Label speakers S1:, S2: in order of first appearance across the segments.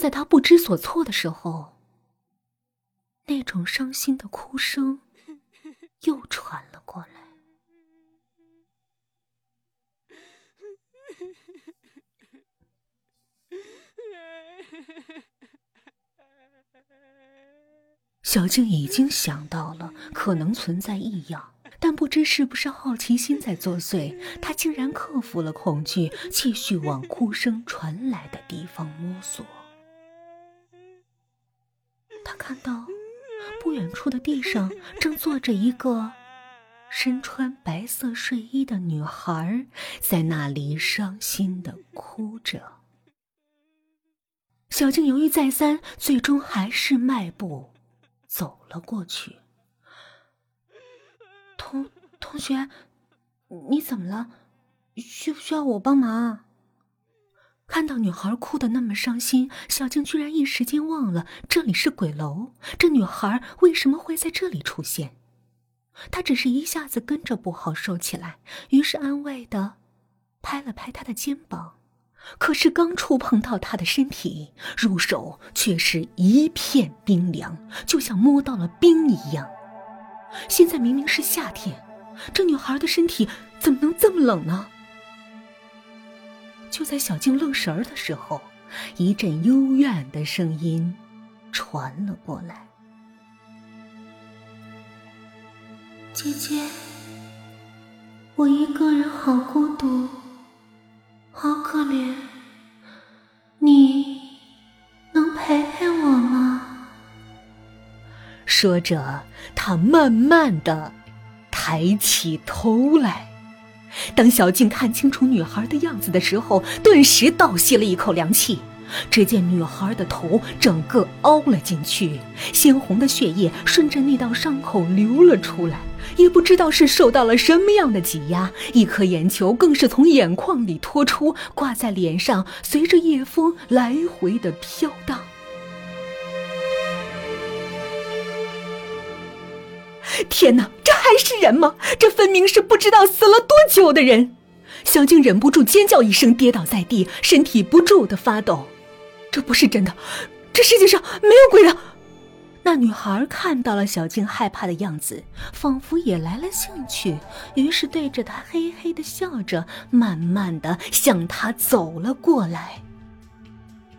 S1: 在他不知所措的时候，那种伤心的哭声 又传了过来。小静已经想到了可能存在异样，但不知是不是好奇心在作祟，她竟然克服了恐惧，继续往哭声传来的地方摸索。他看到不远处的地上正坐着一个身穿白色睡衣的女孩，在那里伤心的哭着。小静犹豫再三，最终还是迈步。走了过去，同同学，你怎么了？需不需要我帮忙？看到女孩哭的那么伤心，小静居然一时间忘了这里是鬼楼，这女孩为什么会在这里出现？她只是一下子跟着不好受起来，于是安慰的拍了拍她的肩膀。可是刚触碰到他的身体，入手却是一片冰凉，就像摸到了冰一样。现在明明是夏天，这女孩的身体怎么能这么冷呢？就在小静愣神儿的时候，一阵幽怨的声音传了过来：“姐姐，我一个人好孤独。”好可怜，你能陪陪我吗？说着，他慢慢的抬起头来。当小静看清楚女孩的样子的时候，顿时倒吸了一口凉气。只见女孩的头整个凹了进去，鲜红的血液顺着那道伤口流了出来。也不知道是受到了什么样的挤压，一颗眼球更是从眼眶里脱出，挂在脸上，随着夜风来回的飘荡。天哪，还是人吗？这分明是不知道死了多久的人！小静忍不住尖叫一声，跌倒在地，身体不住的发抖。这不是真的，这世界上没有鬼的。那女孩看到了小静害怕的样子，仿佛也来了兴趣，于是对着她嘿嘿的笑着，慢慢的向她走了过来。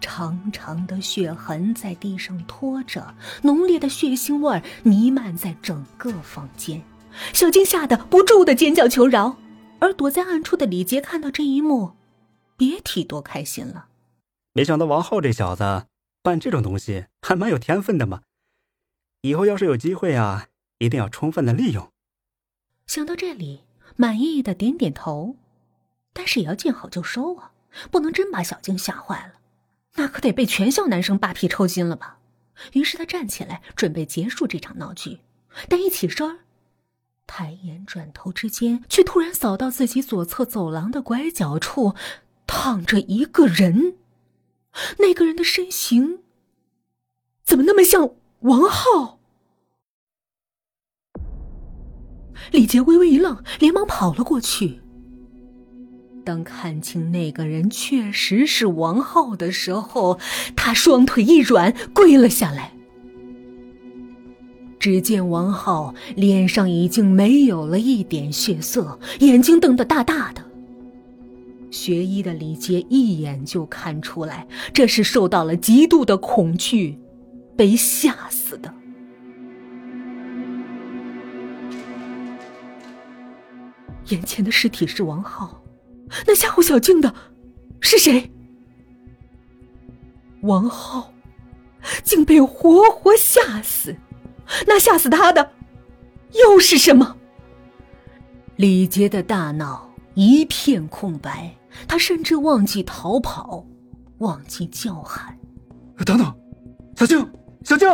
S1: 长长的血痕在地上拖着，浓烈的血腥味弥漫在整个房间。小静吓得不住的尖叫求饶，而躲在暗处的李杰看到这一幕，别提多开心了。
S2: 没想到王浩这小子办这种东西还蛮有天分的嘛。以后要是有机会啊，一定要充分的利用。
S1: 想到这里，满意的点点头，但是也要见好就收啊，不能真把小静吓坏了，那可得被全校男生扒皮抽筋了吧？于是他站起来准备结束这场闹剧，但一起身儿，抬眼转头之间，却突然扫到自己左侧走廊的拐角处，躺着一个人。那个人的身形，怎么那么像？王浩，李杰微微一愣，连忙跑了过去。当看清那个人确实是王浩的时候，他双腿一软，跪了下来。只见王浩脸上已经没有了一点血色，眼睛瞪得大大的。学医的李杰一眼就看出来，这是受到了极度的恐惧。被吓死的，眼前的尸体是王浩，那吓唬小静的是谁？王浩竟被活活吓死，那吓死他的又是什么？李杰的大脑一片空白，他甚至忘记逃跑，忘记叫喊。
S3: 等等，小静。小静，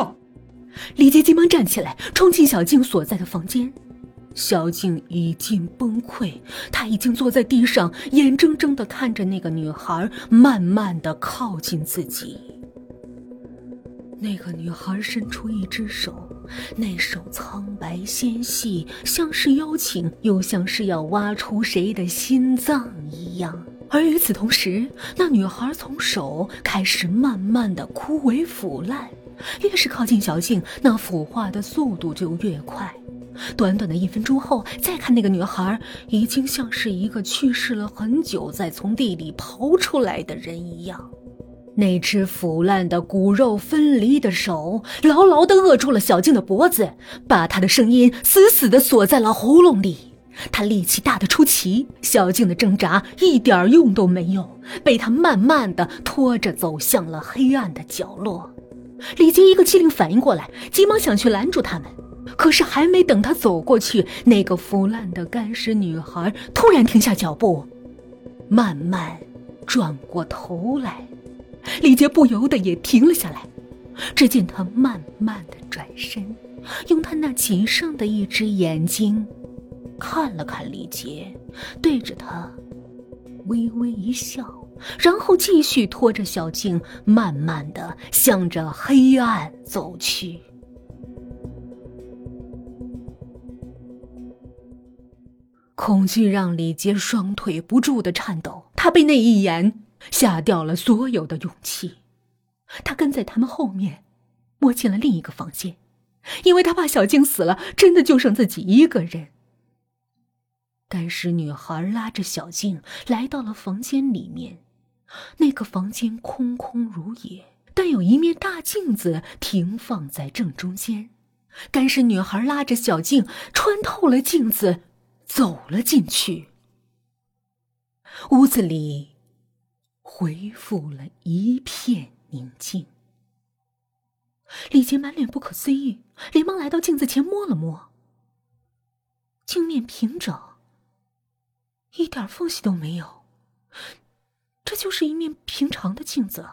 S1: 李杰急忙站起来，冲进小静所在的房间。小静已经崩溃，她已经坐在地上，眼睁睁的看着那个女孩慢慢的靠近自己。那个女孩伸出一只手，那手苍白纤细，像是邀请，又像是要挖出谁的心脏一样。而与此同时，那女孩从手开始慢慢的枯萎腐烂，越是靠近小静，那腐化的速度就越快。短短的一分钟后，再看那个女孩，已经像是一个去世了很久再从地里刨出来的人一样。那只腐烂的骨肉分离的手，牢牢地扼住了小静的脖子，把她的声音死死地锁在了喉咙里。他力气大得出奇，小静的挣扎一点用都没有，被他慢慢的拖着走向了黑暗的角落。李杰一个机灵反应过来，急忙想去拦住他们，可是还没等他走过去，那个腐烂的干尸女孩突然停下脚步，慢慢转过头来。李杰不由得也停了下来。只见他慢慢的转身，用他那仅剩的一只眼睛。看了看李杰，对着他微微一笑，然后继续拖着小静，慢慢的向着黑暗走去。恐惧让李杰双腿不住的颤抖，他被那一眼吓掉了所有的勇气。他跟在他们后面，摸进了另一个房间，因为他怕小静死了，真的就剩自己一个人。干尸女孩拉着小静来到了房间里面，那个房间空空如也，但有一面大镜子停放在正中间。干尸女孩拉着小静穿透了镜子，走了进去。屋子里恢复了一片宁静。李杰满脸不可思议，连忙来到镜子前摸了摸，镜面平整。一点缝隙都没有，这就是一面平常的镜子。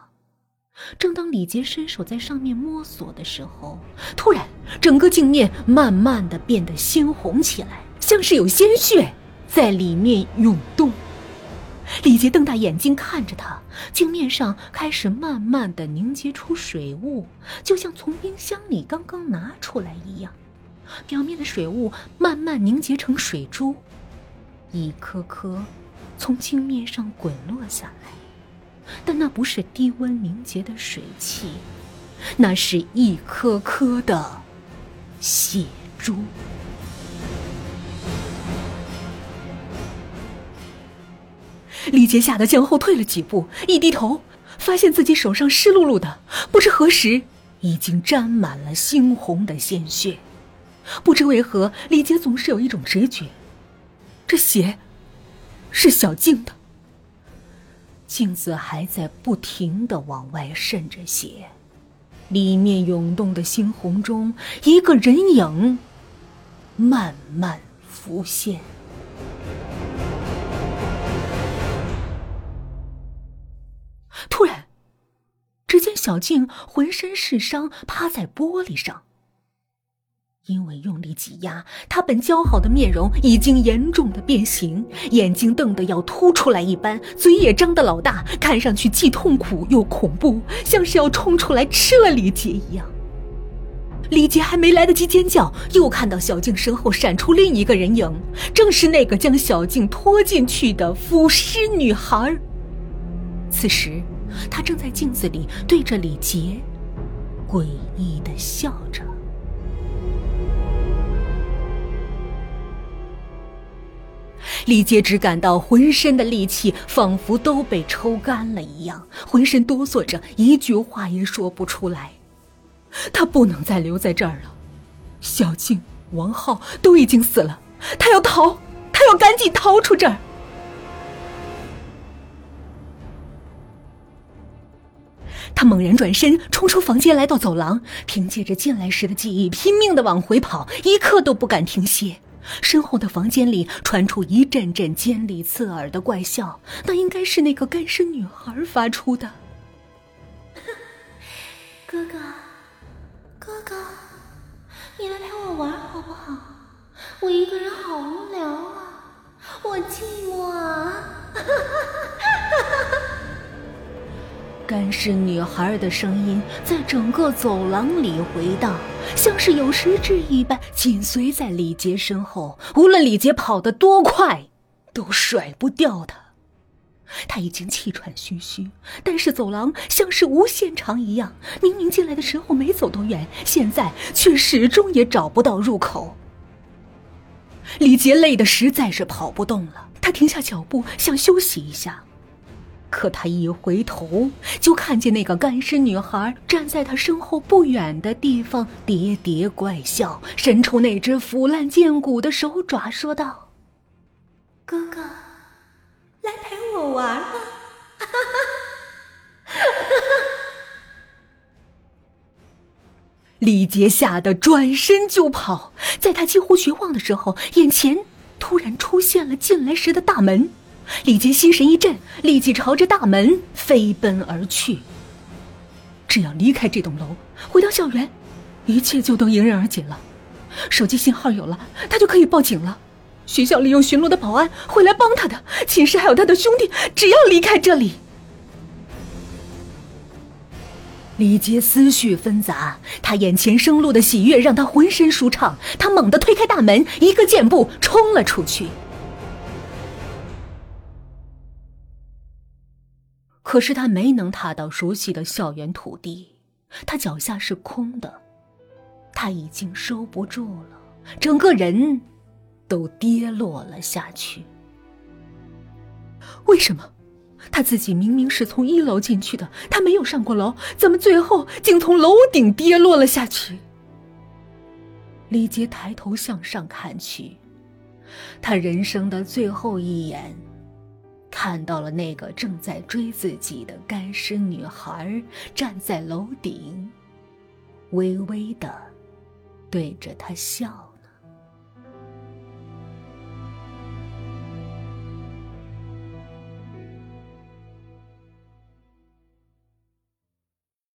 S1: 正当李杰伸手在上面摸索的时候，突然，整个镜面慢慢的变得鲜红起来，像是有鲜血在里面涌动。李杰瞪大眼睛看着他，镜面上开始慢慢的凝结出水雾，就像从冰箱里刚刚拿出来一样。表面的水雾慢慢凝结成水珠。一颗颗从镜面上滚落下来，但那不是低温凝结的水汽，那是一颗颗的血珠。李杰吓得向后退了几步，一低头，发现自己手上湿漉漉的，不知何时已经沾满了猩红的鲜血。不知为何，李杰总是有一种直觉。这血是小静的，镜子还在不停的往外渗着血，里面涌动的猩红中，一个人影慢慢浮现。突然，只见小静浑身是伤，趴在玻璃上。因为用力挤压，她本姣好的面容已经严重的变形，眼睛瞪得要凸出来一般，嘴也张得老大，看上去既痛苦又恐怖，像是要冲出来吃了李杰一样。李杰还没来得及尖叫，又看到小静身后闪出另一个人影，正是那个将小静拖进去的腐尸女孩。此时，他正在镜子里对着李杰，诡异的笑着。李杰只感到浑身的力气仿佛都被抽干了一样，浑身哆嗦着，一句话也说不出来。他不能再留在这儿了，小静、王浩都已经死了，他要逃，他要赶紧逃出这儿。他猛然转身，冲出房间，来到走廊，凭借着进来时的记忆，拼命的往回跑，一刻都不敢停歇。身后的房间里传出一阵阵尖利刺耳的怪笑，那应该是那个干尸女孩发出的。
S4: 哥哥，哥哥，你来陪我玩好不好？我一个人好无聊啊，我寂寞啊。
S1: 干尸女孩的声音在整个走廊里回荡，像是有实质一般，紧随在李杰身后。无论李杰跑得多快，都甩不掉他。他已经气喘吁吁，但是走廊像是无限长一样，明明进来的时候没走多远，现在却始终也找不到入口。李杰累得实在是跑不动了，他停下脚步想休息一下，可他一回头就看见那个干尸女孩站在他身后不远的地方，喋喋怪笑，伸出那只腐烂见骨的手爪，说道：“
S4: 哥哥。”来陪我玩吧！
S1: 李杰吓得转身就跑，在他几乎绝望的时候，眼前突然出现了进来时的大门。李杰心神一震，立即朝着大门飞奔而去。只要离开这栋楼，回到校园，一切就都迎刃而解了。手机信号有了，他就可以报警了。学校里有巡逻的保安会来帮他的，寝室还有他的兄弟。只要离开这里，李杰思绪纷杂，他眼前生路的喜悦让他浑身舒畅。他猛地推开大门，一个箭步冲了出去。可是他没能踏到熟悉的校园土地，他脚下是空的，他已经收不住了，整个人。都跌落了下去。为什么？他自己明明是从一楼进去的，他没有上过楼，怎么最后竟从楼顶跌落了下去？李杰抬头向上看去，他人生的最后一眼，看到了那个正在追自己的干尸女孩站在楼顶，微微的对着他笑。